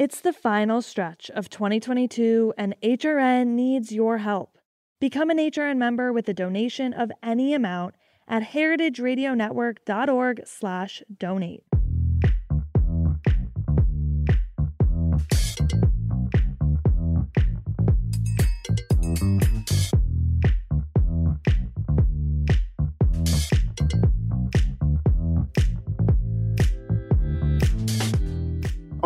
It's the final stretch of 2022 and HRN needs your help. Become an HRN member with a donation of any amount at heritageradionetwork.org/donate.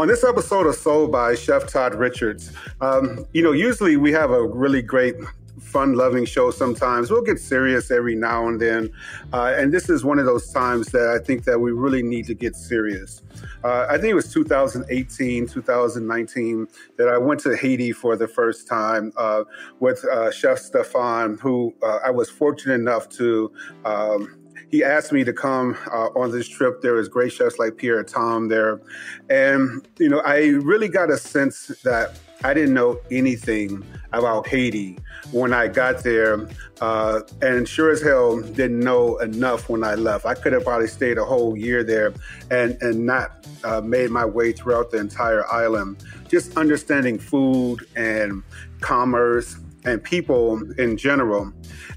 On this episode of Soul by Chef Todd Richards, um, you know, usually we have a really great fun loving show sometimes. We'll get serious every now and then. Uh, and this is one of those times that I think that we really need to get serious. Uh, I think it was 2018, 2019 that I went to Haiti for the first time uh, with uh, Chef Stephan, who uh, I was fortunate enough to. Um, he asked me to come uh, on this trip. There was great chefs like Pierre Thiam there. And, you know, I really got a sense that I didn't know anything about Haiti when I got there. Uh, and sure as hell didn't know enough when I left. I could have probably stayed a whole year there and, and not uh, made my way throughout the entire island. Just understanding food and commerce and people in general.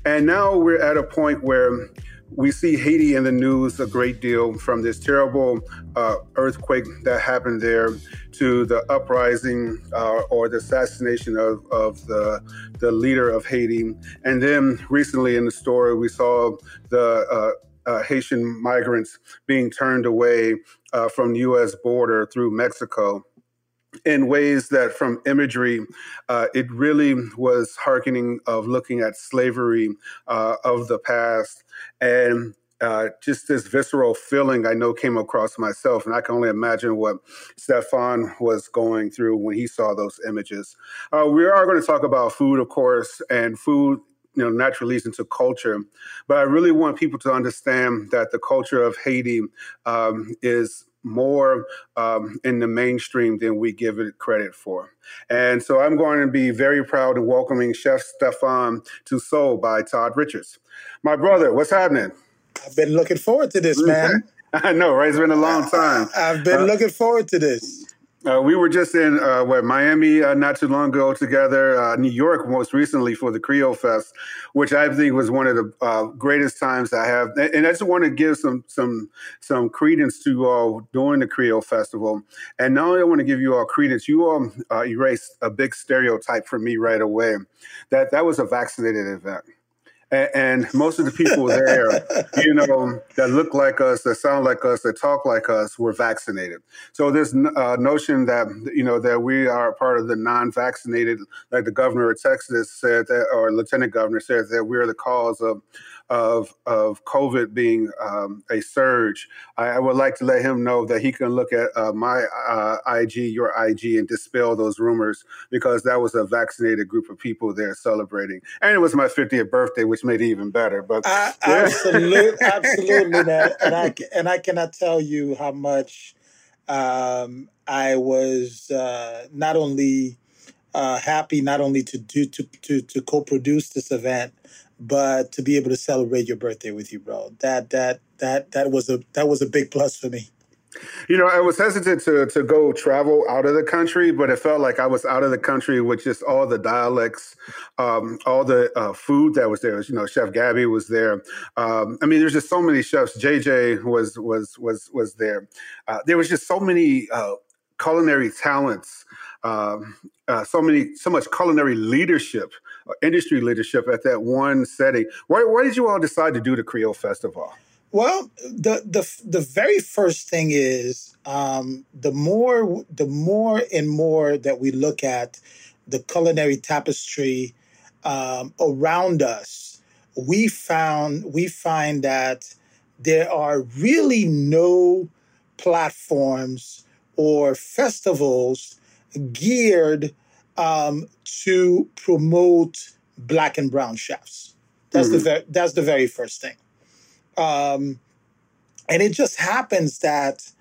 And now we're at a point where we see Haiti in the news a great deal from this terrible uh, earthquake that happened there to the uprising uh, or the assassination of, of the, the leader of Haiti. And then recently in the story, we saw the uh, uh Haitian migrants being turned away uh, from the U.S. border through Mexico in ways that from imagery uh, it really was hearkening of looking at slavery uh, of the past and uh, just this visceral feeling I know came across myself, and I can only imagine what Stephan was going through when he saw those images. Uh, we are going to talk about food, of course, and food you know naturally leads into culture but i really want people to understand that the culture of haiti um, is more um, in the mainstream than we give it credit for. And so I'm going to be very proud in welcoming Chef Stephan to Soul by Todd Richards. My brother, what's happening? I've been looking forward to this, man. I know, right? It's been a long time. I've been uh, looking forward to this. Uh, we were just in uh, what Miami uh, not too long ago together, uh, New York most recently for the Creole Fest, which I think was one of the uh, greatest times I have. And I just want to give some some some credence to you all during the Creole Festival. And not only I want to give you all credence, you all uh, erased a big stereotype for me right away. That that was a vaccinated event and, most of the people there, you know, that look like us, that sound like us, that talk like us, were vaccinated. So this uh, notion that you know that we are part of the non-vaccinated, like the governor of Texas said that, or Lieutenant Governor said that we're the cause of of of COVID being um, a surge, I, I, would like to let him know that he can look at uh, my uh, IG, your IG, and dispel those rumors because that was a vaccinated group of people there celebrating, and it was my 50th birthday, which made it even better. But yeah. absolutely, absolutely, and I and I cannot tell you how much um, I was uh, not only uh, happy not only to do to to, to co-produce this event but to be able to celebrate your birthday with you, bro, that that that that was a that was a big plus for me. You know, I was hesitant to to go travel out of the country, but it felt like I was out of the country with just all the dialects, um, all the uh, food that was there. You know, Chef Gabby was there. Um, I mean, there's just so many chefs. JJ was was was was there. Uh, there was just so many uh, culinary talents. Um, uh, so many, so much culinary leadership, industry leadership at that one setting. Why, why did you all decide to do the Creole Festival? Well, the the the very first thing is um, the more the more and more that we look at the culinary tapestry um, around us, we found we find that there are really no platforms or festivals geared um, to promote black and brown chefs. That's mm-hmm. the ver- that's the very first thing. Um, and it just happens that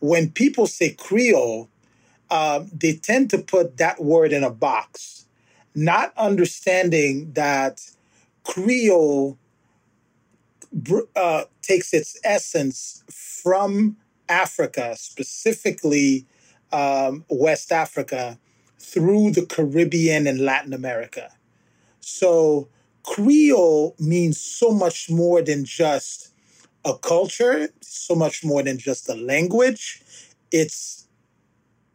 when people say Creole, um, they tend to put that word in a box, not understanding that Creole uh, takes its essence from Africa, specifically um, West Africa, through the Caribbean and Latin America. So Creole means so much more than just a culture, so much more than just a language. It's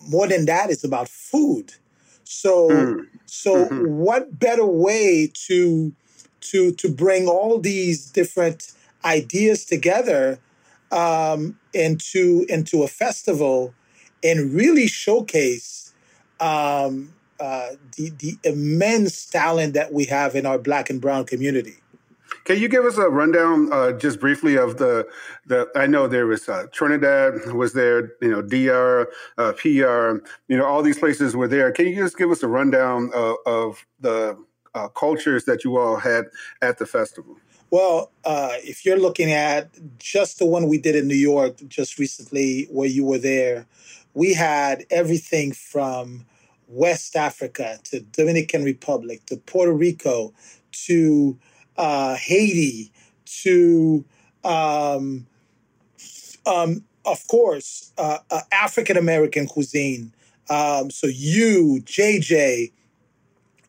more than that, it's about food. So mm. so mm-hmm. what better way to to to bring all these different ideas together um, into into a festival and really showcase um, uh, the the immense talent that we have in our Black and Brown community. Can you give us a rundown, uh, just briefly, of the the? I know there was uh, Trinidad was there, you know, DR, uh, PR, you know, all these places were there. Can you just give us a rundown of, of the uh, cultures that you all had at the festival? Well, uh, if you're looking at just the one we did in New York just recently, where you were there, we had everything from West Africa to Dominican Republic to Puerto Rico to uh, Haiti to, um, um, of course, uh, uh, African American cuisine. Um, so you, JJ,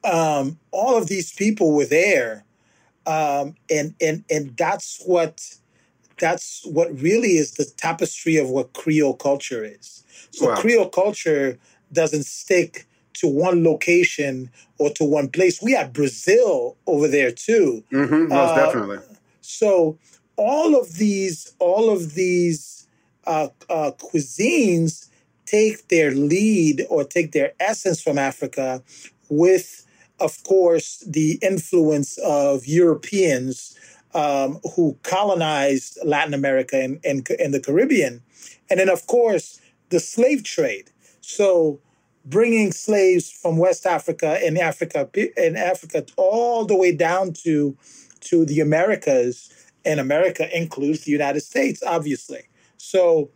um, all of these people were there, um, and and and that's what that's what really is the tapestry of what Creole culture is. So wow. Creole culture doesn't stick to one location or to one place. We had Brazil over there too. Mm-hmm, most uh, definitely. So all of these, all of these uh, uh, cuisines take their lead or take their essence from Africa, with, of course, the influence of Europeans um, who colonized Latin America and, and, and the Caribbean, and then of course the slave trade. So bringing slaves from West Africa and Africa and Africa all the way down to to the Americas, and America includes the United States, obviously. So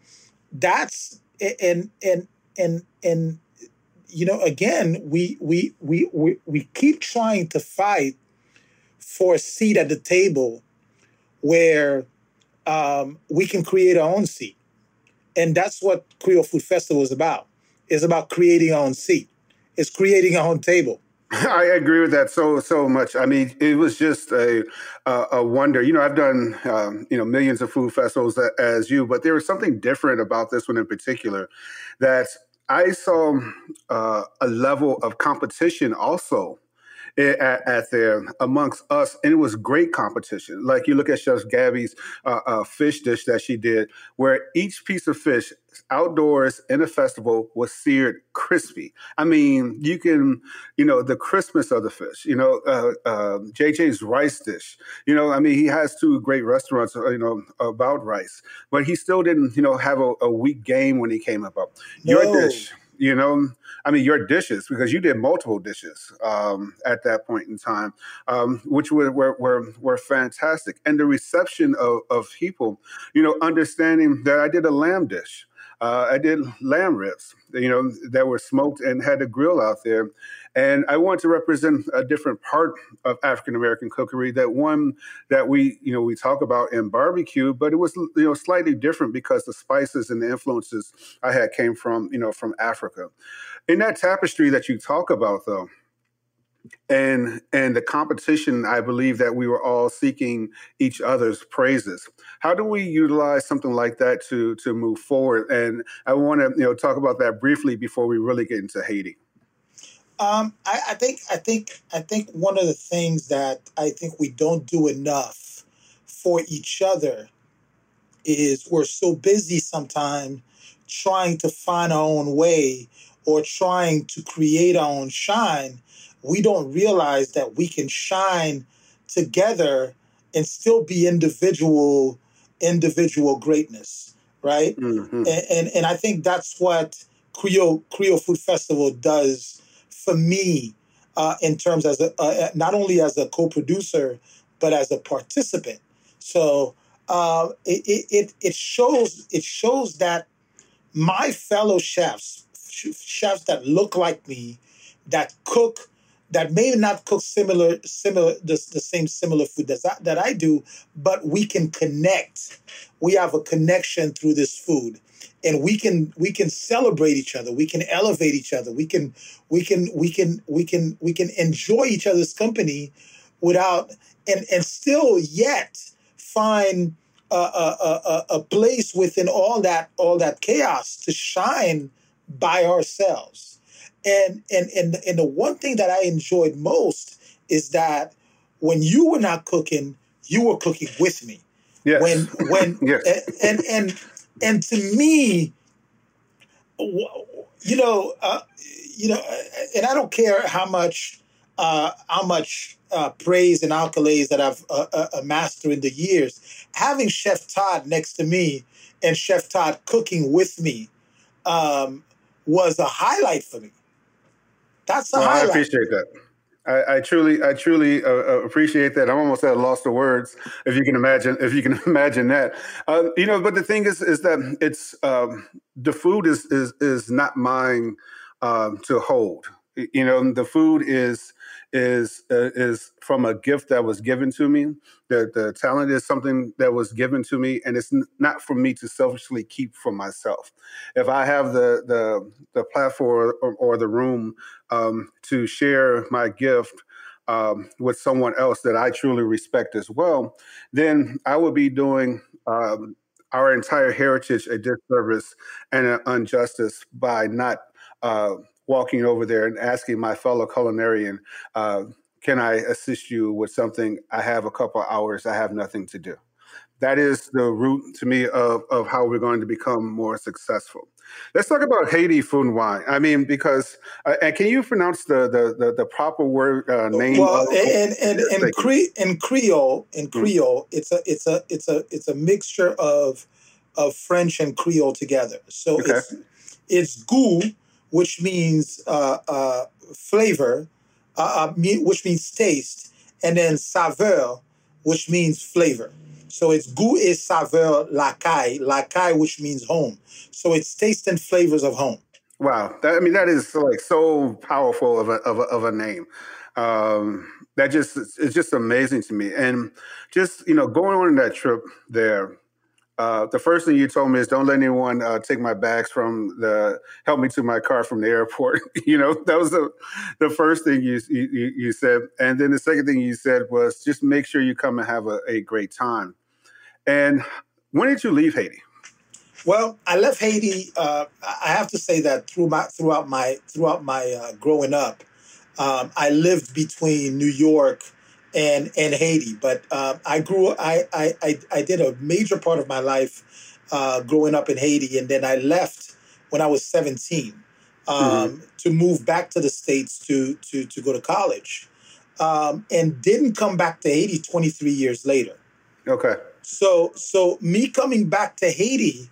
that's and and and and you know again we we we we, we keep trying to fight for a seat at the table where um, we can create our own seat and that's what creole food festival is about is about creating our own seat. It's creating our own table. I agree with that so so much. I mean, it was just a a, a wonder. You know, I've done um, you know millions of food festivals as you, but there was something different about this one in particular that I saw uh, a level of competition also at, at, there amongst us, and it was great competition. Like you look at Chef Gabby's uh, uh, fish dish that she did, where each piece of fish outdoors in a festival was seared crispy. I mean, you can, you know, the crispness of the fish. You know, uh, uh, JJ's rice dish. You know, I mean, he has two great restaurants. Uh, you know, about rice, but he still didn't, you know, have a, a weak game when he came up. Your no. dish you know i mean your dishes because you did multiple dishes um, at that point in time um, which were, were, were, were, fantastic. And the reception of, of people you know understanding that i did a lamb dish Uh, I did lamb ribs, you know, that were smoked and had a grill out there. And I wanted to represent a different part of African American cookery, that one that we, you know, we talk about in barbecue, but it was, you know, slightly different because the spices and the influences I had came from, you know, from Africa. In that tapestry that you talk about, though, and and the competition i believe that we were all seeking each other's praises how do we utilize something like that to to move forward and i want to you know talk about that briefly before we really get into haiti um, I, I think I think I think one of the things that I think we don't do enough for each other is we're so busy sometimes trying to find our own way or trying to create our own shine. We don't realize that we can shine together and still be individual individual greatness, right? Mm-hmm. And, and and I think that's what Creole Creole Food Festival does for me uh, in terms as a uh, not only as a co-producer but as a participant. So uh, it, it it shows it shows that my fellow chefs, chefs that look like me, that cook, that may not cook similar similar the, the same similar food that I, that I do, but we can connect. We have a connection through this food and we can we can celebrate each other. We can elevate each other. We can we can we can we can we can enjoy each other's company without and and still yet find a, a, a, a place within all that all that chaos to shine by ourselves and and and and the one thing that i enjoyed most is that when you were not cooking you were cooking with me yes. when when yes. and and and to me, you know, uh, you know, and I don't care how much, uh, how much uh, praise and accolades that I've uh, uh, amassed through the years. Having Chef Todd next to me and Chef Todd cooking with me um, was a highlight for me. That's a well, highlight. I appreciate that. I, I, truly, I truly uh, uh, appreciate that. I'm almost at a loss of words, if you can imagine, if you can imagine that. Uh, you know, but the thing is, is that it's um, the food is is is not mine um, to hold. You know, the food is is uh, is from a gift that was given to me. The the talent is something that was given to me, and it's not for me to selfishly keep for myself. If I have the the the platform or, or the room um, to share my gift. Um, with someone else that I truly respect as well, then I would be doing um, our entire heritage a disservice and an injustice by not uh, walking over there and asking my fellow culinarian, uh, can I assist you with something? I have a couple hours, I have nothing to do. That is the root to me of, of how we're going to become more successful. Let's talk about Haiti food and wine. I mean, because uh, and can you pronounce the the the, the proper word uh, name? Well, and and and, and Cre- in Creole, in hmm. Creole, mm. it's a it's a it's a it's a mixture of of French and Creole together. So okay. it's it's goût, which means uh, uh, flavor, uh, uh which means taste, and then saveur, which means flavor. So it's goût et saveur Lakay, Lakay, which means home. So it's taste and flavors of home. Wow, that, I mean that is like so powerful of a of a, of a name. Um, that just it's just amazing to me, and just you know going on that trip there uh, the first thing you told me is don't let anyone uh, take my bags from the help me to my car from the airport. you know that was the the first thing you, you you said, and then the second thing you said was just make sure you come and have a, a great time. And when did you leave Haiti? Well, I left Haiti. Uh, I have to say that through my throughout my throughout my uh, growing up, um, I lived between New York and and Haiti. But uh, I grew I, I I did a major part of my life uh, growing up in Haiti, and then I left when I was seventeen um, mm-hmm. to move back to the states to to to go to college, um, and didn't come back to Haiti twenty three years later. Okay. So so me coming back to Haiti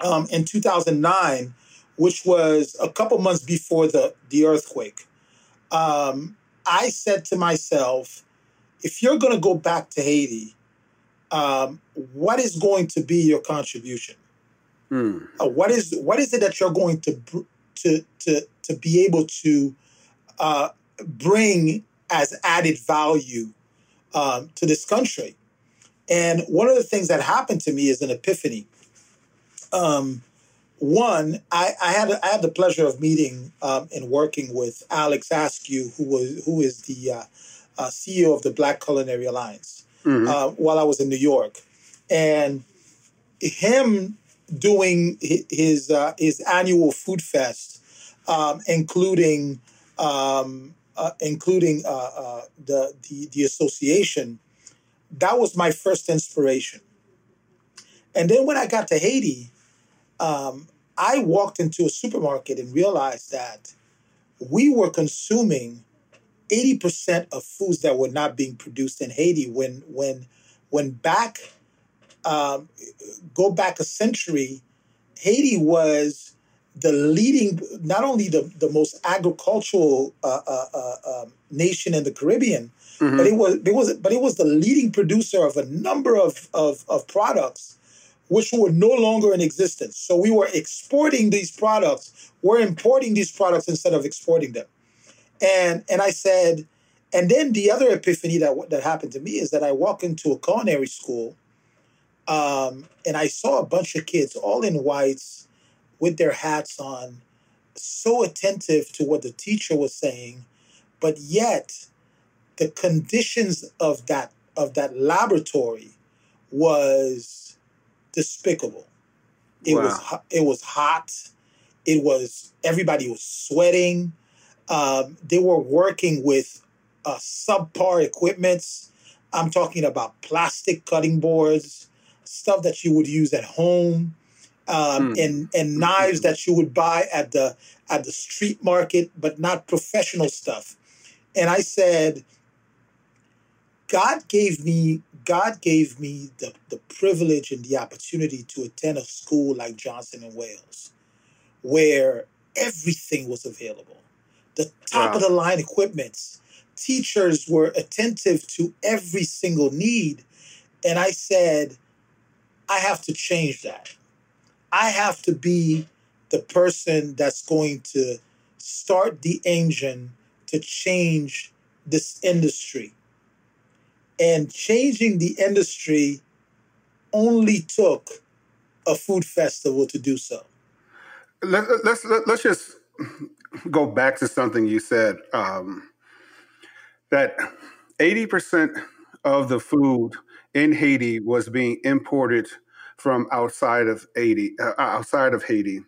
um, in two thousand nine, which was a couple months before the the earthquake. Um, I said to myself, if you're going to go back to Haiti, um, what is going to be your contribution? Mm. Uh, what is what is it that you're going to to to to be able to uh, bring as added value um, to this country? And one of the things that happened to me is an epiphany. Um, one, I, I had I had the pleasure of meeting um, and working with Alex Askew, who was who is the uh, uh, CEO of the Black Culinary Alliance, mm-hmm. uh, while I was in New York, and him doing his uh, his annual food fest, um, including um, uh, including uh, the, the the association. That was my first inspiration, and then when I got to Haiti um, I walked into a supermarket and realized that we were consuming 80% of foods that were not being produced in Haiti when when when back um, go back a century, Haiti was the leading, not only the, the most agricultural uh, uh, uh, um, nation in the Caribbean, mm-hmm. but it was it was but it was the leading producer of a number of, of, of products which were no longer in existence. So we were exporting these products, we're importing these products instead of exporting them. And and I said, and then the other epiphany that that happened to me is that I walk into a culinary school, um, and I saw a bunch of kids all in whites with their hats on, so attentive to what the teacher was saying, but yet the conditions of that of that laboratory was despicable. It wow. was it was hot. It was everybody was sweating. Um, they were working with uh, subpar equipments. I'm talking about plastic cutting boards, stuff that you would use at home, um, mm. and and knives that you would buy at the at the street market, but not professional stuff. And I said, God gave me God gave me the, the privilege and the opportunity to attend a school like Johnson and Wales, where everything was available. The top wow. of the line equipments. Teachers were attentive to every single need. And I said, I have to change that. I have to be the person that's going to start the engine to change this industry and changing the industry only took a food festival to do so. Let, us let's, let's just go back to something you said um, that 80% of the food in Haiti was being imported from outside of Haiti, uh, outside of Haiti,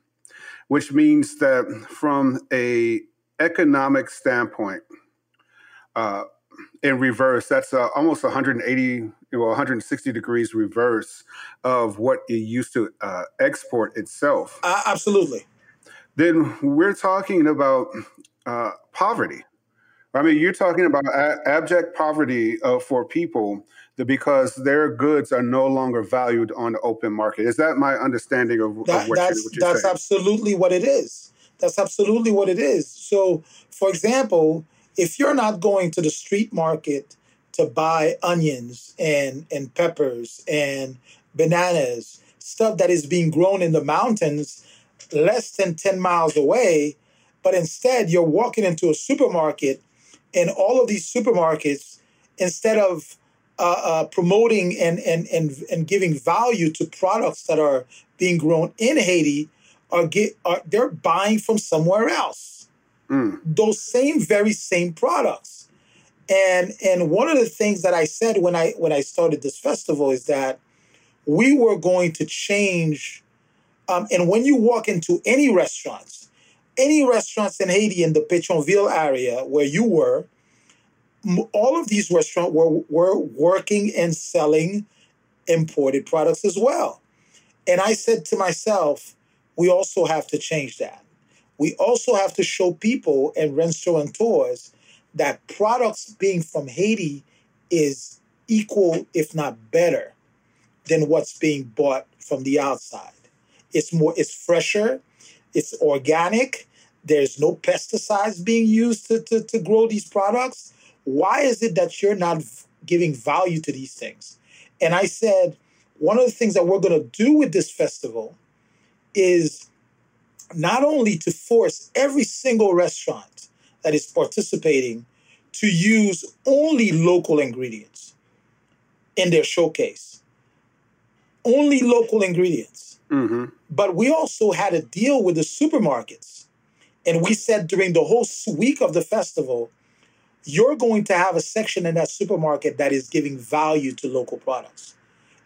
which means that from a economic standpoint, uh, in reverse. That's uh, almost 180, well, 160 degrees reverse of what it used to uh, export itself. Uh, absolutely. Then we're talking about uh, poverty. I mean, you're talking about a- abject poverty uh, for people that because their goods are no longer valued on the open market. Is that my understanding of, that, of what, that's, you're That's saying? absolutely what it is. That's absolutely what it is. So, for example, if you're not going to the street market to buy onions and, and peppers and bananas, stuff that is being grown in the mountains less than 10 miles away, but instead you're walking into a supermarket and all of these supermarkets, instead of uh, uh, promoting and, and, and, and giving value to products that are being grown in Haiti, are, get, are they're buying from somewhere else mm. those same very same products. And and one of the things that I said when I when I started this festival is that we were going to change. Um, and when you walk into any restaurants, any restaurants in Haiti in the Pétionville area where you were, all of these restaurants were, were working and selling imported products as well. And I said to myself, we also have to change that we also have to show people and restaurateurs that products being from Haiti is equal, if not better, than what's being bought from the outside. It's more, it's fresher, it's organic, there's no pesticides being used to, to, to grow these products. Why is it that you're not giving value to these things? And I said, one of the things that we're going to do with this festival is not only to force every single restaurant that is participating to use only local ingredients in their showcase, only local ingredients. Mm-hmm. But we also had a deal with the supermarkets. And we said during the whole week of the festival, you're going to have a section in that supermarket that is giving value to local products.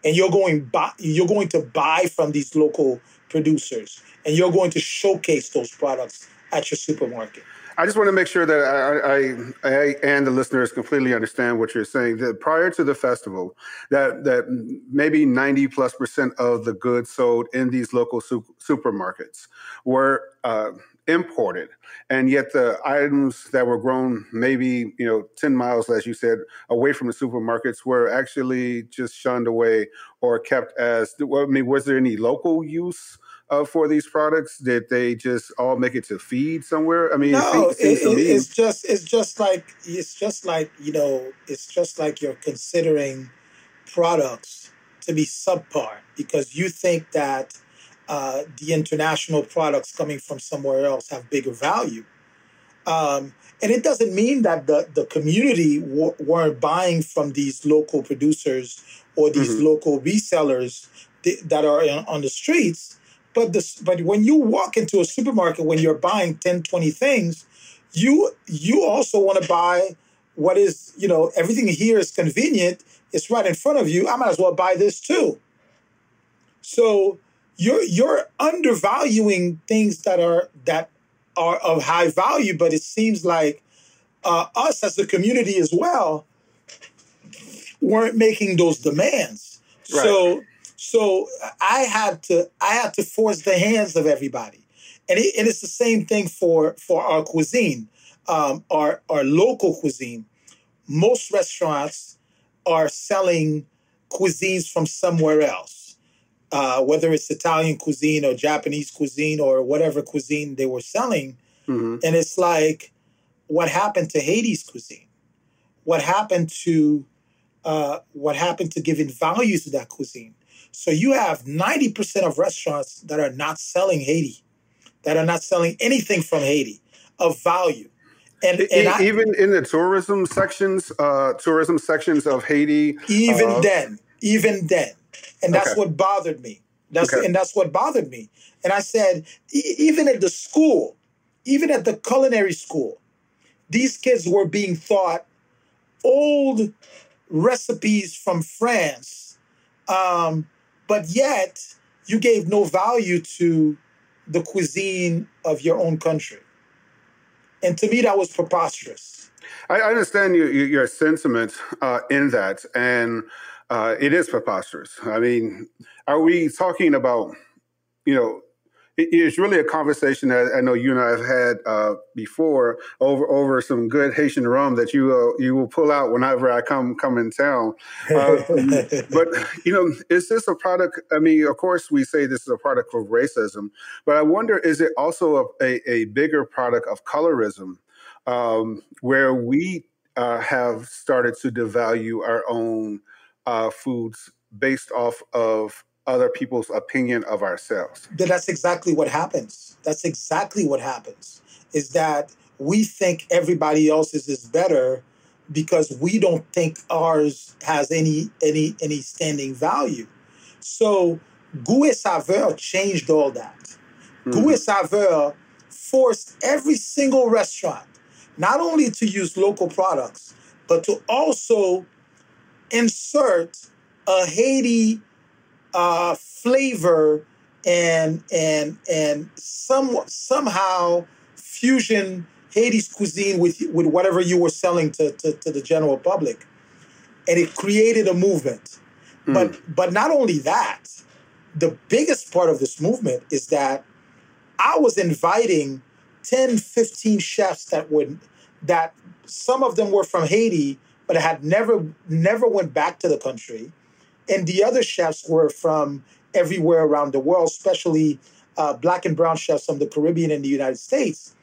And you're going buy, you're going to buy from these local producers and you're going to showcase those products at your supermarket. I just want to make sure that I, I, I, and the listeners completely understand what you're saying. That prior to the festival, that that maybe 90 plus percent of the goods sold in these local su- supermarkets were uh, imported, and yet the items that were grown maybe you know 10 miles, as you said, away from the supermarkets were actually just shunned away or kept as. I mean, was there any local use? Uh, for these products? Did they just all make it to feed somewhere? I mean, no, it, it, it, it's just it's just like it's just like you know it's just like you're considering products to be subpar because you think that uh, the international products coming from somewhere else have bigger value. Um, and it doesn't mean that the, the community w- weren't buying from these local producers or these mm-hmm. local resellers th- that are in, on the streets. But this, but when you walk into a supermarket when you're buying 10, 20 things, you you also want to buy what is, you know, everything here is convenient. It's right in front of you. I might as well buy this too. So you're you're undervaluing things that are that are of high value, but it seems like uh, us as a community as well weren't making those demands. Right. So so I had to I had to force the hands of everybody, and, it, and it's the same thing for for our cuisine, um, our our local cuisine. Most restaurants are selling cuisines from somewhere else, uh, whether it's Italian cuisine or Japanese cuisine or whatever cuisine they were selling, mm-hmm. and it's like, what happened to Haiti's cuisine? What happened to uh, what happened to giving value to that cuisine? So you have 90% of restaurants that are not selling Haiti, that are not selling anything from Haiti of value. And, and I, even in the tourism sections, uh, tourism sections of Haiti. Even uh, then, even then. And that's okay. what bothered me. That's okay. and that's what bothered me. And I said, e- even at the school, even at the culinary school, these kids were being taught old recipes from France um, but yet you gave no value to the cuisine of your own country. And to me, that was preposterous. I understand your, your sentiment uh, in that, and uh, it is preposterous. I mean, are we talking about, you know, it's really a conversation that I know you and I have had uh, before over over some good Haitian rum that you uh, you will pull out whenever I come come in town. Uh, but you know, is this a product? I mean, of course, we say this is a product of racism, but I wonder, is it also a, a, a bigger product of colorism, um, where we uh, have started to devalue our own uh, foods based off of other people's opinion of ourselves. That's exactly what happens. That's exactly what happens. Is that we think everybody else's is better because we don't think ours has any any any standing value. So Goût et Saveur changed all that. Mm-hmm. Goût et Saveur forced every single restaurant not only to use local products, but to also insert a Haiti uh, flavor and and and some somehow fusion Haiti's cuisine with with whatever you were selling to, to, to the general public, and it created a movement. Mm. But but not only that, the biggest part of this movement is that I was inviting 10, 15 chefs that would that some of them were from Haiti, but had never never went back to the country and the other chefs were from everywhere around the world, especially uh, black and brown chefs from the Caribbean and the United States.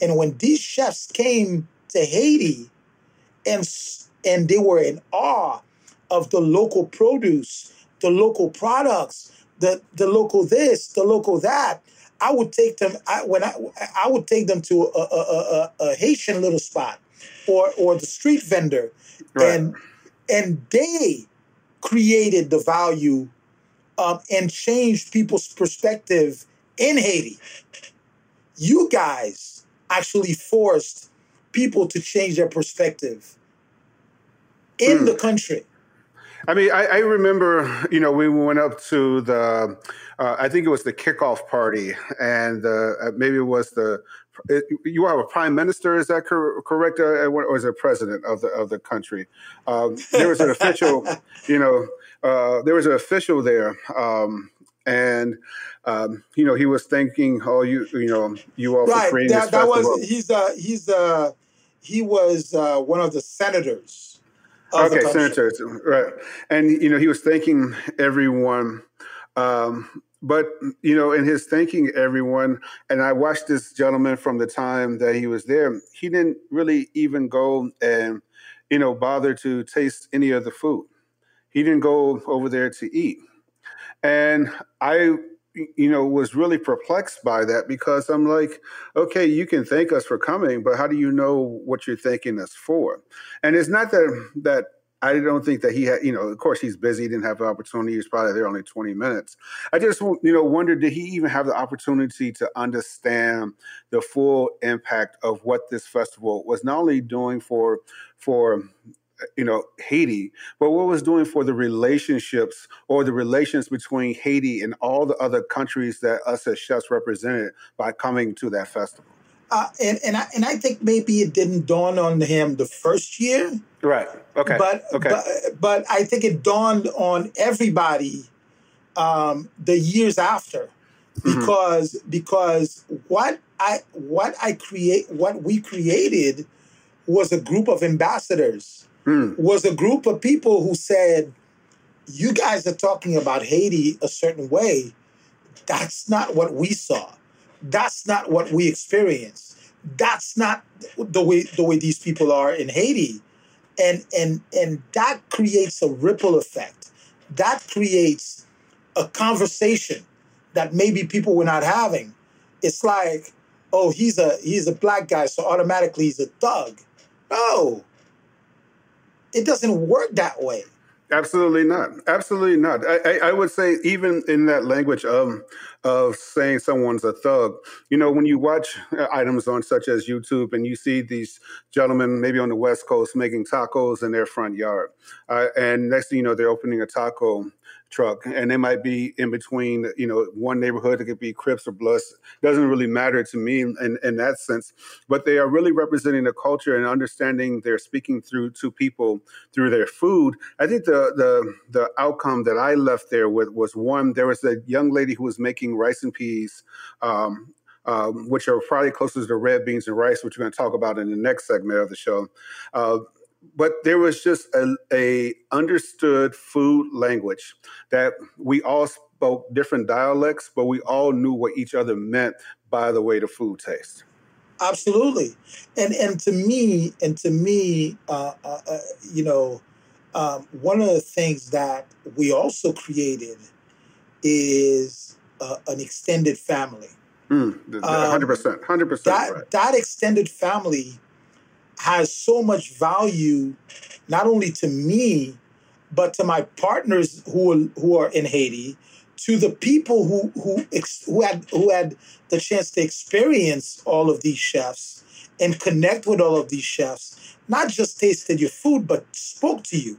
And when these chefs came to Haiti, and and they were in awe of the local produce, the local products, the the local this, the local that. I would take them I, when I I would take them to a, a, a, a Haitian little spot, or or the street vendor, right. and and they created the value um, and changed people's perspective in Haiti. You guys actually forced people to change their perspective in mm. the country. I mean, I, I, remember, you know, we went up to the, uh, I think it was the kickoff party, and uh, maybe it was the, you are a prime minister, is that cor- correct, uh, or is it president of the of the country? Um, there was an official, you know, uh, there was an official there, um, and um, you know, he was thanking all you, you know, you all right. that, this that festival. was he's uh he's uh he was uh, one of the senators okay, senators, right? And you know, he was thanking everyone. Um, but you know, in his thanking everyone, and I watched this gentleman from the time that he was there. He didn't really even go and you know bother to taste any of the food. He didn't go over there to eat, and I you know, was really perplexed by that because I'm like, okay, you can thank us for coming, but how do you know what you're thanking us for? And it's not that that I don't think that he had, you know, of course he's busy, didn't have the opportunity. He was probably there only 20 minutes. I just, you know, wondered, did he even have the opportunity to understand the full impact of what this festival was not only doing for, for you know Haiti, but what was doing for the relationships or the relations between Haiti and all the other countries that us as chefs represented by coming to that festival. Uh, and and I, and I think maybe it didn't dawn on him the first year. Right. Okay. But okay. But, but I think it dawned on everybody um, the years after, mm-hmm. because mm-hmm. because what I what I create what we created was a group of ambassadors mm. was a group of people who said, You guys are talking about Haiti a certain way. That's not what we saw. That's not what we experienced. That's not the way the way these people are in Haiti. And and and that creates a ripple effect. That creates a conversation that maybe people were not having. It's like, oh, he's a he's a black guy, so automatically he's a thug. No, it doesn't work that way. Absolutely not. Absolutely not. I, I, I, would say even in that language of of saying someone's a thug, you know, when you watch uh, items on such as YouTube and you see these gentlemen maybe on the West Coast making tacos in their front yard, uh, and next thing you know, they're opening a taco truck and they might be in between you know one neighborhood it could be crips or bloods doesn't really matter to me in, in that sense but they are really representing the culture and understanding they're speaking through to people through their food i think the the the outcome that i left there with was one there was a young lady who was making rice and peas um, um, which are probably closest to red beans and rice, which we're going to talk about in the next segment of the show. Uh, but there was just a, a understood food language that we all spoke different dialects, but we all knew what each other meant by the way the food tastes. Absolutely, and and to me, and to me, uh, uh, uh, you know, um, one of the things that we also created is uh, an extended family. Mm, um, hundred percent, hundred percent. That that extended family has so much value, not only to me, but to my partners who are, who are in Haiti, to the people who who ex, who had who had the chance to experience all of these chefs and connect with all of these chefs. Not just tasted your food, but spoke to you.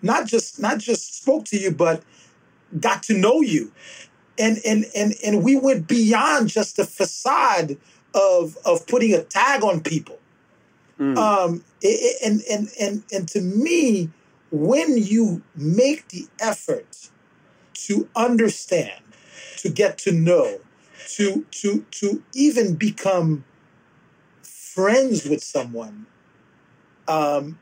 Not just not just spoke to you, but got to know you. And and and and we went beyond just the facade of of putting a tag on people. Mm. Um, it, and, and, and, and to me, when you make the effort to understand, to get to know, to, to, to even become friends with someone, um,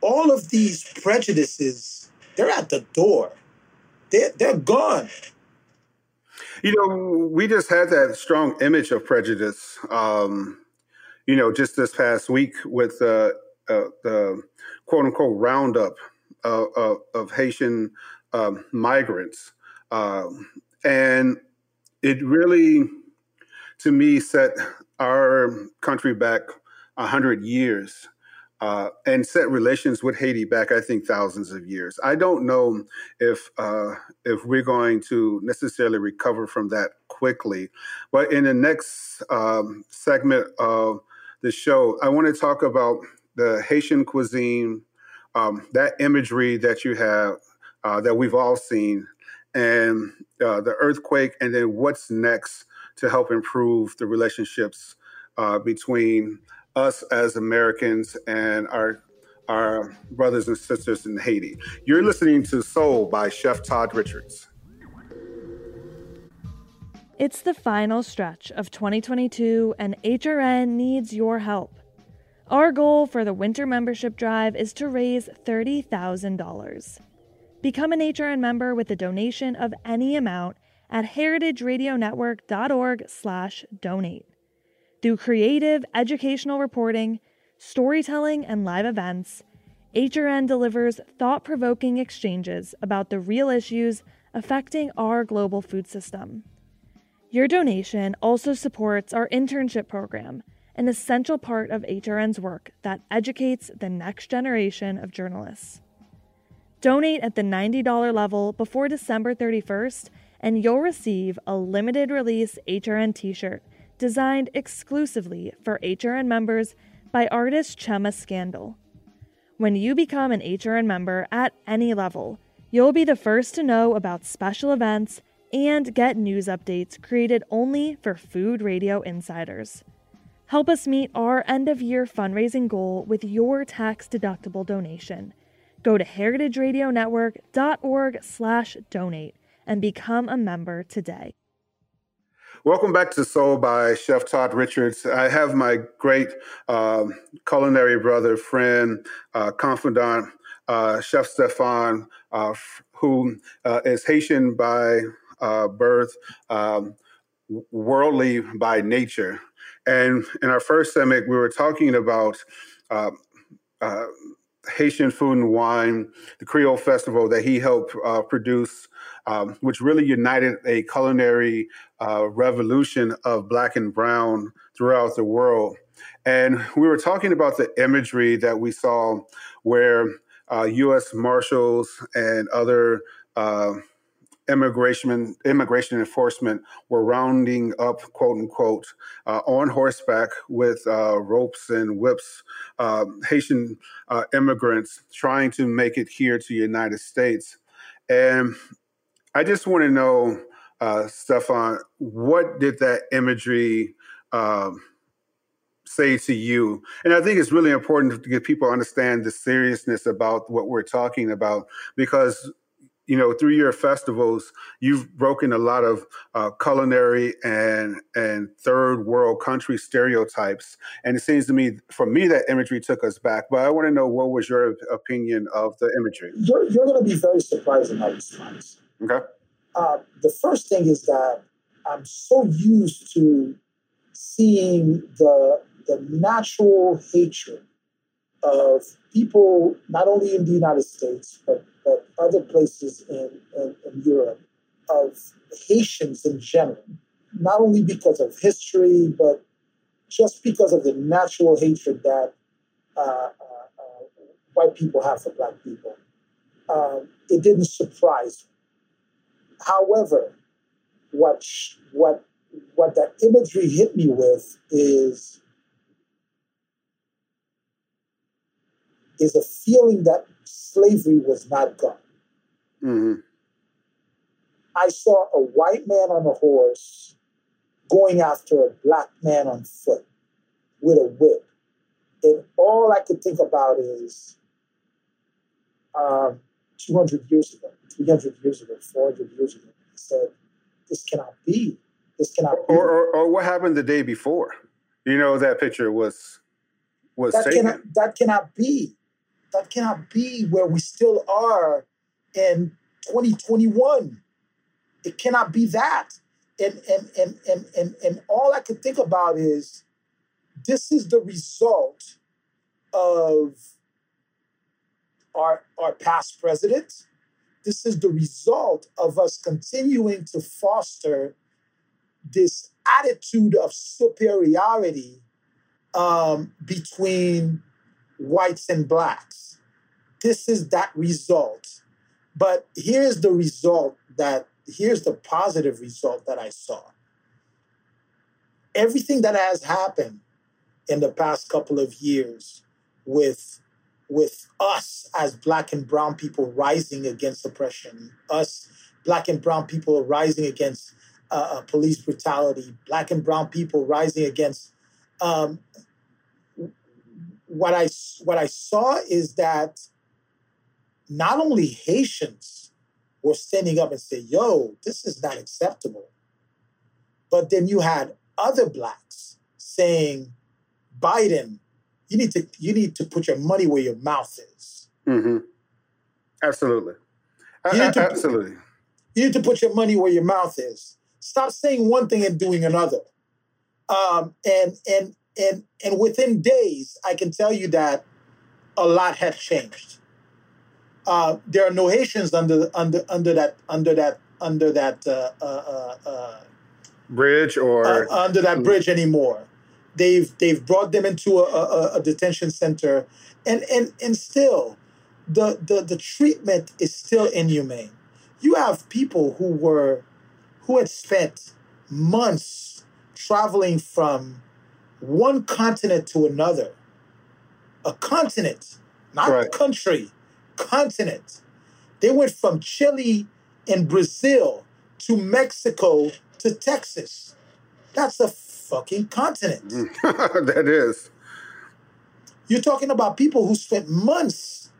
all of these prejudices, they're at the door. They're, they're gone. You know, we just had that strong image of prejudice um, you know, just this past week with uh, uh, the quote unquote roundup uh, of Haitian um, migrants. Um, and it really, to me, set our country back 100 years uh, and set relations with Haiti back, I think, thousands of years. I don't know if uh, if we're going to necessarily recover from that quickly, but in the next um, segment of the show, I want to talk about the Haitian cuisine, um, that imagery that you have uh, that we've all seen, and uh, the earthquake, and then what's next to help improve the relationships uh, between us as Americans and our our brothers and sisters in Haiti. You're listening to Soul by Chef Todd Richards. It's the final stretch of 2022, and HRN needs your help. Our goal for the winter membership drive is to raise $30,000. Become an HRN member with a donation of any amount at heritageradionetwork.org/donate. Through creative educational reporting, storytelling, and live events, HRN delivers thought provoking exchanges about the real issues affecting our global food system. Your donation also supports our internship program, an essential part of HRN's work that educates the next generation of journalists. Donate at the $90 level before December 31st, and you'll receive a limited release HRN t shirt designed exclusively for HRN members by artist Chema Scandal. When you become an HRN member at any level, you'll be the first to know about special events and get news updates created only for Food Radio Insiders. Help us meet our end of year fundraising goal with your tax deductible donation. Go to heritageradionetwork.org/donate and become a member today. Welcome back to Soul by Chef Todd Richards. I have my great uh, culinary brother, friend, uh, confidant, uh, Chef Stephan, uh, who uh, is Haitian by uh, birth, um, worldly by nature. And in our first segment, we were talking about uh Haitian food and wine, the Creole Festival that he helped produce um, which really united a culinary uh, revolution of black and brown throughout the world. And we were talking about the imagery that we saw where uh, U.S. Marshals and other uh, immigration immigration enforcement were rounding up, quote unquote, uh, on horseback with uh, ropes and whips, uh, Haitian immigrants trying to make it here to the United States. And I just want to know, uh, Stephan, what did that imagery um, say to you? And I think it's really important to get people to understand the seriousness about what we're talking about because you know through your festivals you've broken a lot of uh, culinary and and third world country stereotypes. And it seems to me for me that imagery took us back but i want to know what was your opinion of the imagery? You're, you're going to be very surprised in my response. Okay. Uh, the first thing is that I'm so used to seeing the the natural hatred of people, not only in the United States, but, but other places in, in, in Europe, of Haitians in general, not only because of history, but just because of the natural hatred that uh, uh, uh, white people have for black people. Um, it didn't surprise me. However, what what what that imagery hit me with is is a feeling that slavery was not gone. Mm-hmm. I saw a white man on a horse going after a black man on foot with a whip. And all I could think about is um, 200 years ago, 300 years ago, 400 years ago. He said, this cannot be. This cannot be. Or, or, or what happened the day before? You know, that picture was was that taken. Cannot, that cannot be. That cannot be where we still are in 2021. It cannot be that. And and and and and, and all I can think about is this is the result of our our past presidents this is the result of us continuing to foster this attitude of superiority um, between whites and blacks. This is that result. But here's the result that, here's the positive result that I saw. Everything that has happened in the past couple of years with with us as black and brown people rising against oppression, us black and brown people rising against uh, uh police brutality, black and brown people rising against um, what I what I saw is that not only Haitians were standing up and say, "Yo, this is not acceptable," but then you had other blacks saying, "Biden, you need to you need to put your money where your mouth is." Mm-hmm. Absolutely, you need to, absolutely. You need to put your money where your mouth is. Stop saying one thing and doing another. Um, and and and and within days, I can tell you that a lot had changed. Uh, there are no Haitians under under under that under that under that uh, uh, uh, uh bridge or uh, under that bridge anymore. They've they've brought them into a, a, a, detention center, and and and still, the, the the treatment is still inhumane. You have people who were who had spent months traveling from one continent to another. A continent, not right. country, continent. They went from Chile and Brazil to Mexico to Texas. That's a fucking continent. Mm. that is. You're talking about people who spent months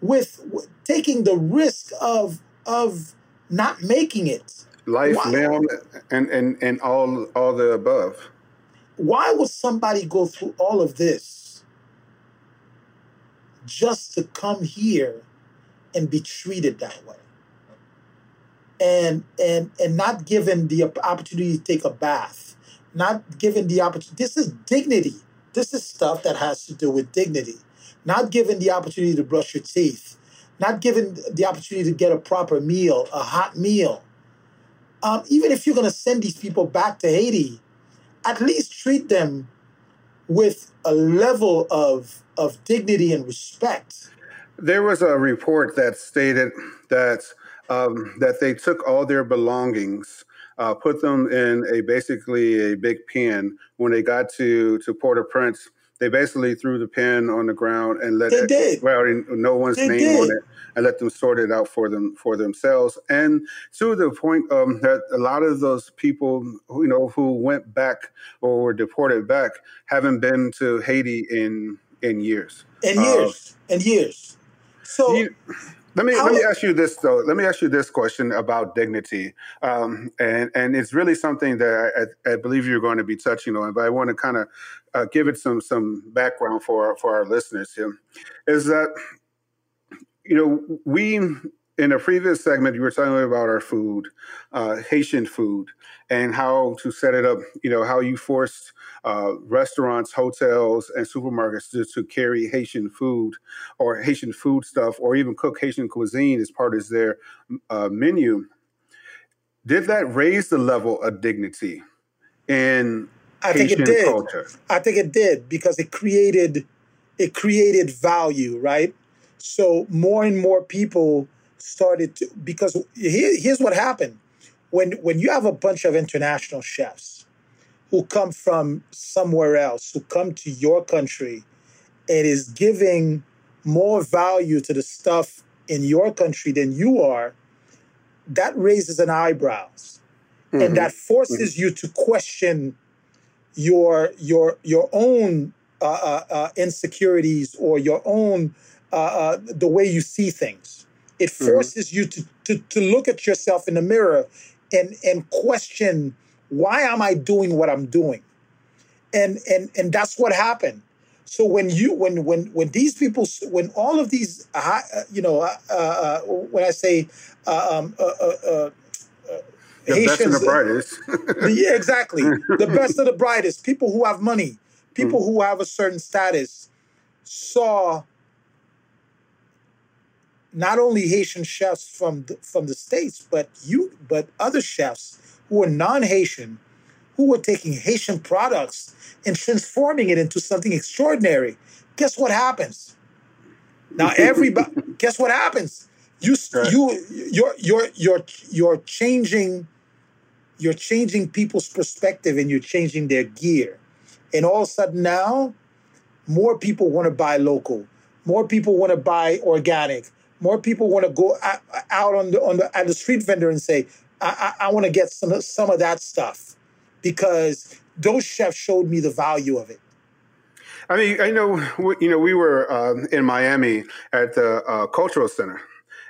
with, with taking the risk of of not making it. Life, limb, and, and, and all all the above why would somebody go through all of this just to come here and be treated that way? And and and not given the opportunity to take a bath not given the opportunity this is dignity. This is stuff that has to do with dignity. Not given the opportunity to brush your teeth. Not given the opportunity to get a proper meal a hot meal. Um, even if you're going to send these people back to haiti at least treat them with a level of of dignity and respect. There was a report that stated that um, that they took all their belongings, uh, put them in a basically a big pen. When they got to to Port-au-Prince, they basically threw the pen on the ground and let they it did. Well, no one's they name did. on it, and let them sort it out for them for themselves. And to the point um, that a lot of those people, who, you know, who went back or were deported back, haven't been to Haiti in in years. In years. Uh, in years. So. You, let me let me ask you this though. Let me ask you this question about dignity, um, and and it's really something that I, I, believe you're going to be touching on. But I want to kind of uh, give it some some background for for our listeners here. Is that you know we in a previous segment, you were talking about our food, uh, Haitian food, and how to set it up. You know, how you forced uh, restaurants, hotels, and supermarkets to, to, carry Haitian food or Haitian food stuff, or even cook Haitian cuisine as part of their uh, menu. Did that raise the level of dignity in I Haitian think it did. culture? I think it did because it created it created value, right? So more and more people started to because here, here's what happened when when you have a bunch of international chefs who come from somewhere else who come to your country and is giving more value to the stuff in your country than you are that raises an eyebrows mm-hmm. and that forces mm-hmm. you to question your your your own uh, uh, uh insecurities or your own uh, uh, the way you see things it mm-hmm. forces mm-hmm. you to, to, to look at yourself in the mirror and, and question, why am I doing what I'm doing? And, and, and that's what happened. So when you when when when these people when all of these uh, you know uh, uh, when I say uh, um, uh, uh, the Haitians, best of the brightest, yeah, exactly, the best of the brightest, people who have money, people mm. who have a certain status, saw not only Haitian chefs from the, from the states, but you, but other chefs who are non-Haitian, who were taking Haitian products and transforming it into something extraordinary. Guess what happens? Now everybody, guess what happens? You right. you you're you're you're you're changing you're changing people's perspective and you're changing their gear. And all of a sudden now, more people want to buy local. More people want to buy organic. More people want to go out on the on the at the street vendor and say, I, I, I want to get some some of that stuff because those chefs showed me the value of it. I mean, I know, you know, we were um, in Miami at the uh, Cultural Center,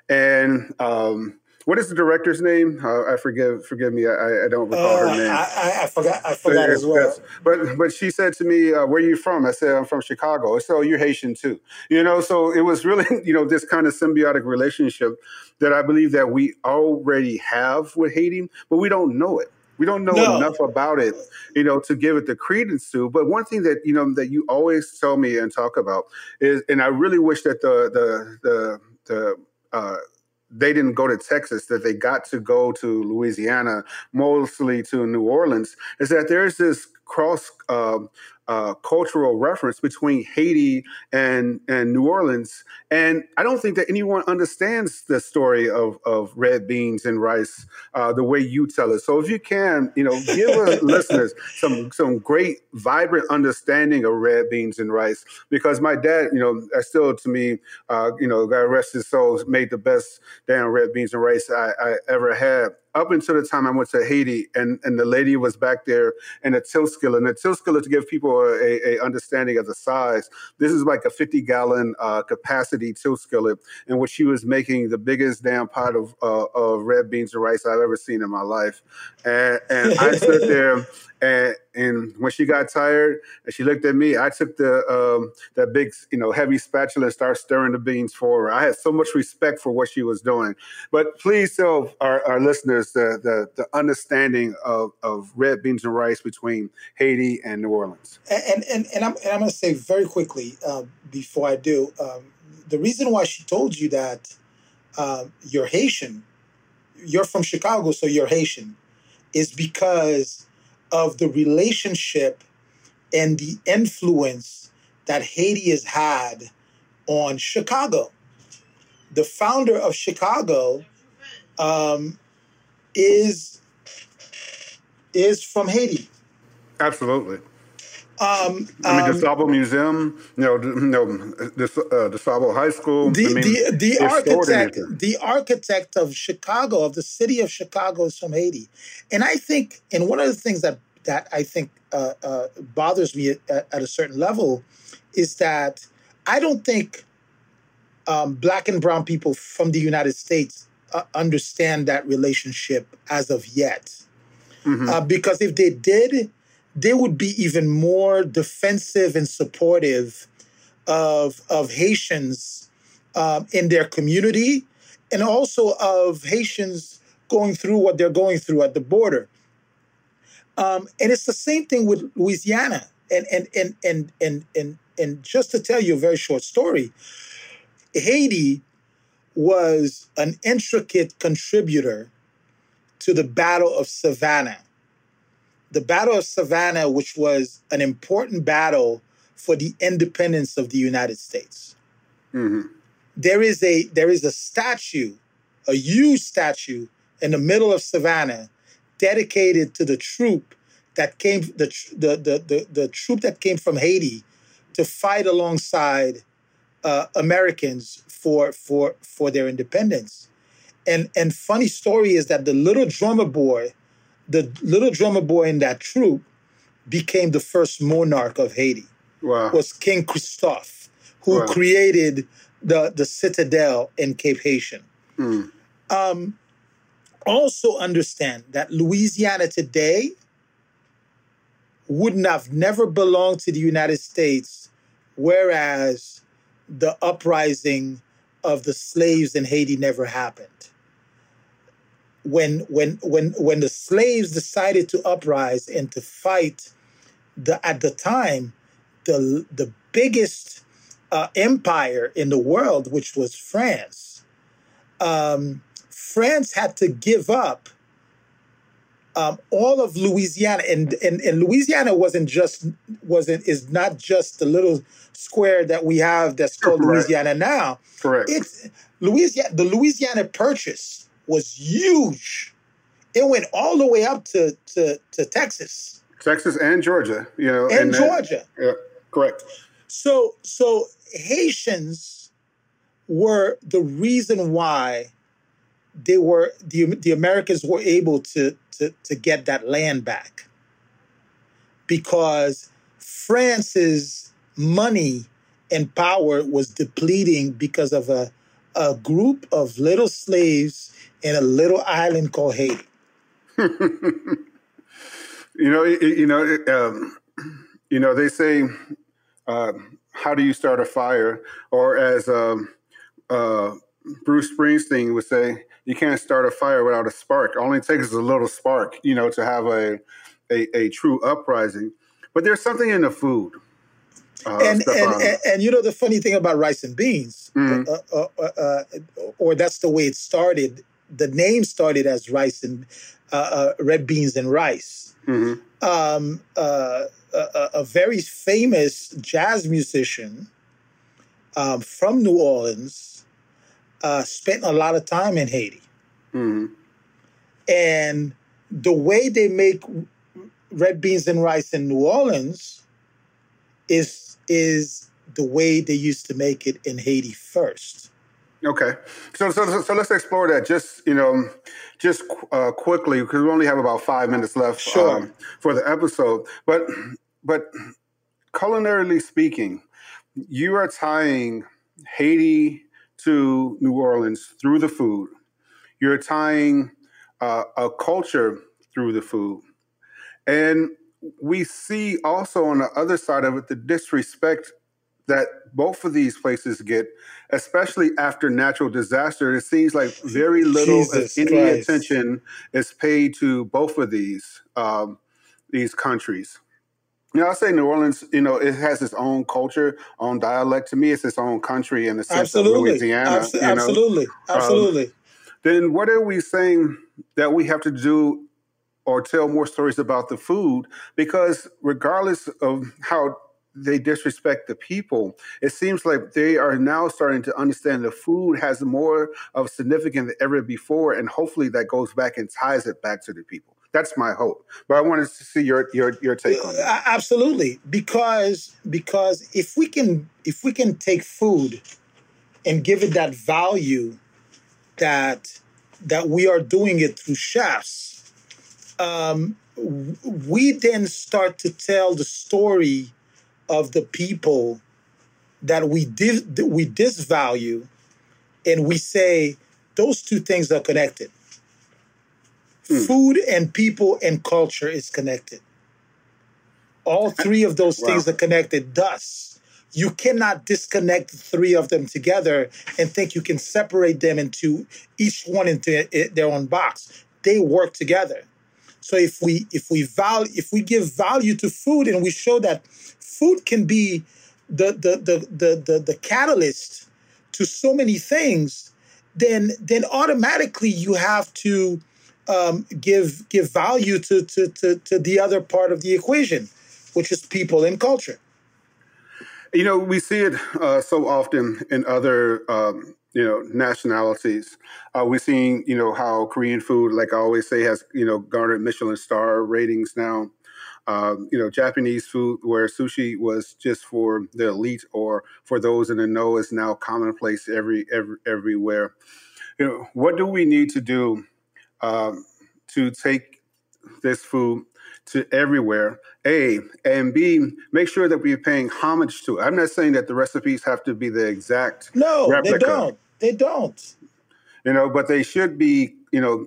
and um, what is the director's name? Uh, I forgive, forgive me, I, I don't recall uh, her name. I, I, forgot, I forgot as well. But but she said to me, uh, "Where are you from?" I said, "I'm from Chicago." So you're Haitian too, you know. So it was really, you know, this kind of symbiotic relationship that I believe that we already have with Haiti, but we don't know it. We don't know no. enough about it, you know, to give it the credence to. But one thing that you know that you always tell me and talk about is, and I really wish that the the the the uh, they didn't go to Texas, that they got to go to Louisiana, mostly to New Orleans, is that there's this cross uh, uh, cultural reference between Haiti and and New Orleans, and I don't think that anyone understands the story of of red beans and rice uh, the way you tell it. So if you can, you know, give listeners some some great vibrant understanding of red beans and rice, because my dad, you know, I still to me, uh, you know, God rest his soul, made the best damn red beans and rice I, I ever had up until the time I went to Haiti, and, and the lady was back there in a tilt skillet. And a tilt skillet, to give people a, a understanding of the size, this is like a 50 gallon uh, capacity tilt skillet, in which she was making the biggest damn pot of, uh, of red beans and rice I've ever seen in my life. And, and I stood there and, and when she got tired and she looked at me, I took the um, that big, you know, heavy spatula and started stirring the beans for her. I had so much respect for what she was doing. But please tell our, our listeners the, the, the understanding of, of red beans and rice between Haiti and New Orleans. And and, and I'm and I'm going to say very quickly uh, before I do, um, the reason why she told you that uh, you're Haitian, you're from Chicago, so you're Haitian, is because of the relationship and the influence that Haiti has had on Chicago. The founder of Chicago um, is is from Haiti. Absolutely. Um, I mean, the um, Museum, you know, know the, uh, High School. The, I mean, the, the architect, the architect of Chicago, of the city of Chicago, is from Haiti, and I think, and one of the things that that I think uh, uh, bothers me at, at, a certain level is that I don't think um, black and brown people from the United States uh, understand that relationship as of yet. Mm-hmm. Uh, because if they did, they would be even more defensive and supportive of of Haitians um, in their community, and also of Haitians going through what they're going through at the border. Um, and it's the same thing with Louisiana. And and and and and and and just to tell you a very short story, Haiti was an intricate contributor to the Battle of Savannah the Battle of Savannah, which was an important battle for the independence of the United States. Mm-hmm. There is a there is a statue, a huge statue in the middle of Savannah, dedicated to the troop that came the the the the, the troop that came from Haiti to fight alongside uh, Americans for for for their independence. And and funny story is that the little drummer boy the little drummer boy in that troop became the first monarch of Haiti. Wow. Was King Christophe, who wow. created the, the citadel in Cap-Haïtien. Mm. Um, also understand that Louisiana today wouldn't have never belonged to the United States, whereas the uprising of the slaves in Haiti never happened when when when when the slaves decided to uprise and to fight the at the time the the biggest uh, empire in the world, which was France, um, France had to give up um, all of Louisiana, and, and and Louisiana wasn't just wasn't is not just the little square that we have that's called Correct. Louisiana now. Correct. It's Louisiana. The Louisiana Purchase was huge. It went all the way up to to, to Texas Texas and Georgia, you know, and that- Georgia. yeah, correct. So so Haitians were the reason why they were the the Americans were able to to to get that land back because France's money and power was depleting because of a a group of little slaves in a little island called Haiti. You know, it, you know, it, um, you know. They say, uh, "How do you start a fire?" Or as um, uh, Bruce Springsteen would say, "You can't start a fire without a spark. It only takes a little spark, you know, to have a a, a true uprising." But there's something in the food. Uh, and, and, and and you know the funny thing about rice and beans, Mhm. uh, uh, uh, uh, or that's the way it started. The name started as rice and uh, uh, red beans and rice. Mhm. Um, uh, a, a- a very famous jazz musician um, from New Orleans uh, spent a lot of time in Haiti, Mhm. and the way they make red beans and rice in New Orleans is is the way they used to make it in Haiti first. Okay, so, so so let's explore that just you know just uh, quickly because we only have about five minutes left Sure. um, for the episode. But but culinarily speaking, you are tying Haiti to New Orleans through the food. You're tying uh, a culture through the food, and we see also on the other side of it the disrespect that both of these places get, especially after natural disaster. It seems like very little, if any, Christ. attention is paid to both of these um, these countries. You know, I say New Orleans. You know, it has its own culture, own dialect. To me, it's its own country in the sense of Louisiana. Abs- you know? Um, absolutely, absolutely. then what are we saying that we have to do or tell more stories about the food? Because regardless of how they disrespect the people, it seems like they are now starting to understand the food has more of significance than ever before, and hopefully that goes back and ties it back to the people. That's my hope. But I wanted to see your your your take on that. Absolutely, because because if we can if we can take food and give it that value that that we are doing it through chefs, um, we then start to tell the story of the people that we that we disvalue, and we say those two things are connected. Hmm. Food and people and culture is connected. All three of those Wow. things are connected. Thus, you cannot disconnect the three of them together and think you can separate them into each one into their own box. They work together. So if we if we value if we give value to food and we show that food can be the the the the the, the catalyst to so many things, then then automatically you have to um, give give value to, to to to the other part of the equation, which is people and culture. You know, we see it uh, so often in other, um, you know, nationalities. Uh, we're seeing, you know, how Korean food, like I always say, has, you know, garnered Michelin star ratings now. Um, you know, Japanese food, where sushi was just for the elite or for those in the know, is now commonplace every, every everywhere. You know, what do we need to do um, to take this food to everywhere. A and B, make sure that we're paying homage to it. I'm not saying that the recipes have to be the exact No, replica, they don't. They don't. you know, but they should be, you know,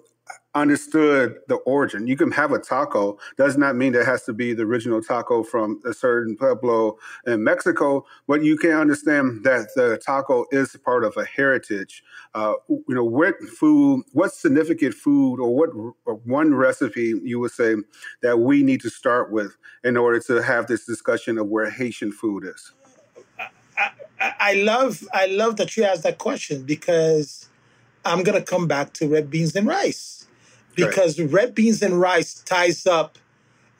understood the origin. You can have a taco, does not mean that it has to be the original taco from a certain pueblo in Mexico, but you can understand that the taco is part of a heritage. Uh, you know, what food, what significant food or what or one recipe you would say that we need to start with in order to have this discussion of where Haitian food is? I, love I love that you asked that question because I'm going to come back to red beans and rice. Because red beans and rice ties up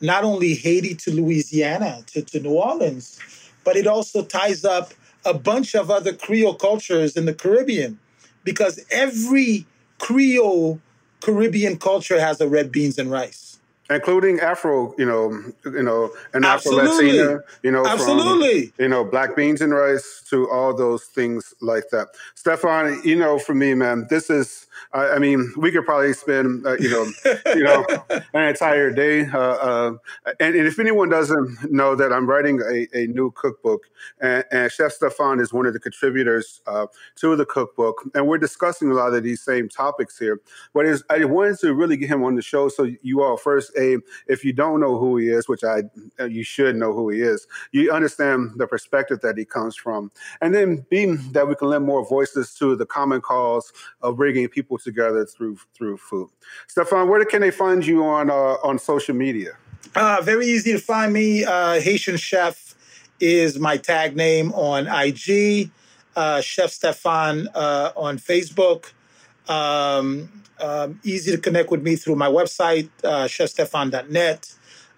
not only Haiti to Louisiana to, to New Orleans, but it also ties up a bunch of other Creole cultures in the Caribbean. Because every Creole Caribbean culture has a red beans and rice including Afro, you know, you know, and Afro Latina, you know, absolutely, from, you know, black beans and rice to all those things like that. Stephan, you know, for me, man, this is I, I mean, we could probably spend, uh, you know, you know, an entire day. Uh, uh, and, and, if anyone doesn't know that I'm writing a, a new cookbook, and, and, Chef Stephan is one of the contributors uh, to the cookbook, and we're discussing a lot of these same topics here. But I wanted to really get him on the show so you all first, a if you don't know who he is, which I uh, you should know who he is, you understand the perspective that he comes from, and then being that we can lend more voices to the common cause of bringing people together through through food. Stephan, where can they find you on uh, on social media? Uh, very easy to find me. Uh, Haitian Chef is my tag name on IG. Uh, Chef Stephan uh, on Facebook. Um, um, easy to connect with me through my website, uh, chefstefan.net.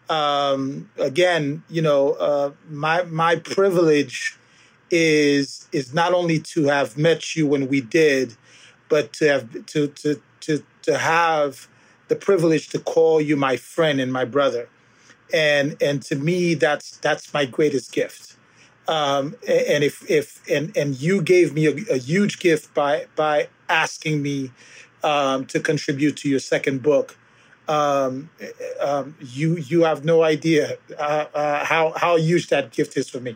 Um, again, you know, uh, my my privilege is is not only to have met you when we did, but to have to to to to have the privilege to call you my friend and my brother. And and to me that's that's my greatest gift. Um, and if if and and you gave me a, a huge gift by by asking me um, to contribute to your second book um, um you you have no idea uh, uh, how how huge that gift is for me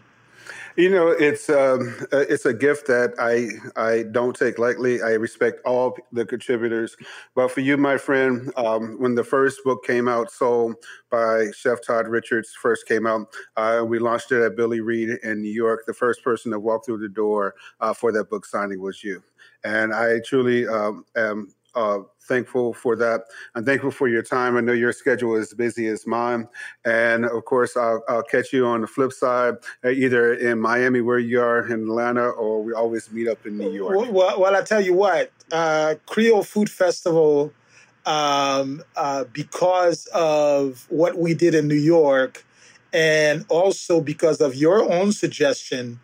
you know, it's um, uh, it's a gift that I I don't take lightly. I respect all the contributors, but for you, my friend, um, when the first book came out, Soul by Chef Todd Richards first came out, uh, we launched it at Billy Reid in New York. The first person to walk through the door uh, for that book signing was you, and I truly um, am uh, thankful for that. I'm thankful for your time. I know your schedule is busy as mine. And of course, I'll, I'll catch you on the flip side, uh, either in Miami, where you are, in Atlanta, or we always meet up in New York. Well, well I tell you what, uh, Creole Food Festival, um, uh, because of what we did in New York, and also because of your own suggestion,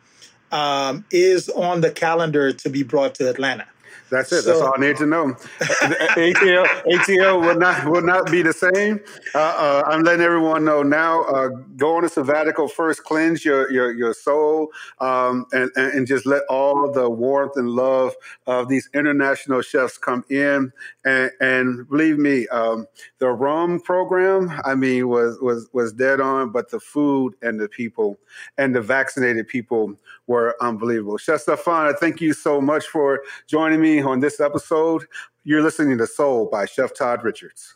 um, is on the calendar to be brought to Atlanta. That's it. So, That's all I need to know. ATL ATL will not will not be the same. Uh, uh, I'm letting everyone know now. Uh, go on a sabbatical first, cleanse your your your soul, um, and, and, and just let all the warmth and love of these international chefs come in. And, and believe me, um, the rum program, I mean, was was was dead on, but the food and the people and the vaccinated people were unbelievable. Chef Stephan, thank you so much for joining me on this episode. You're listening to Soul by Chef Todd Richards.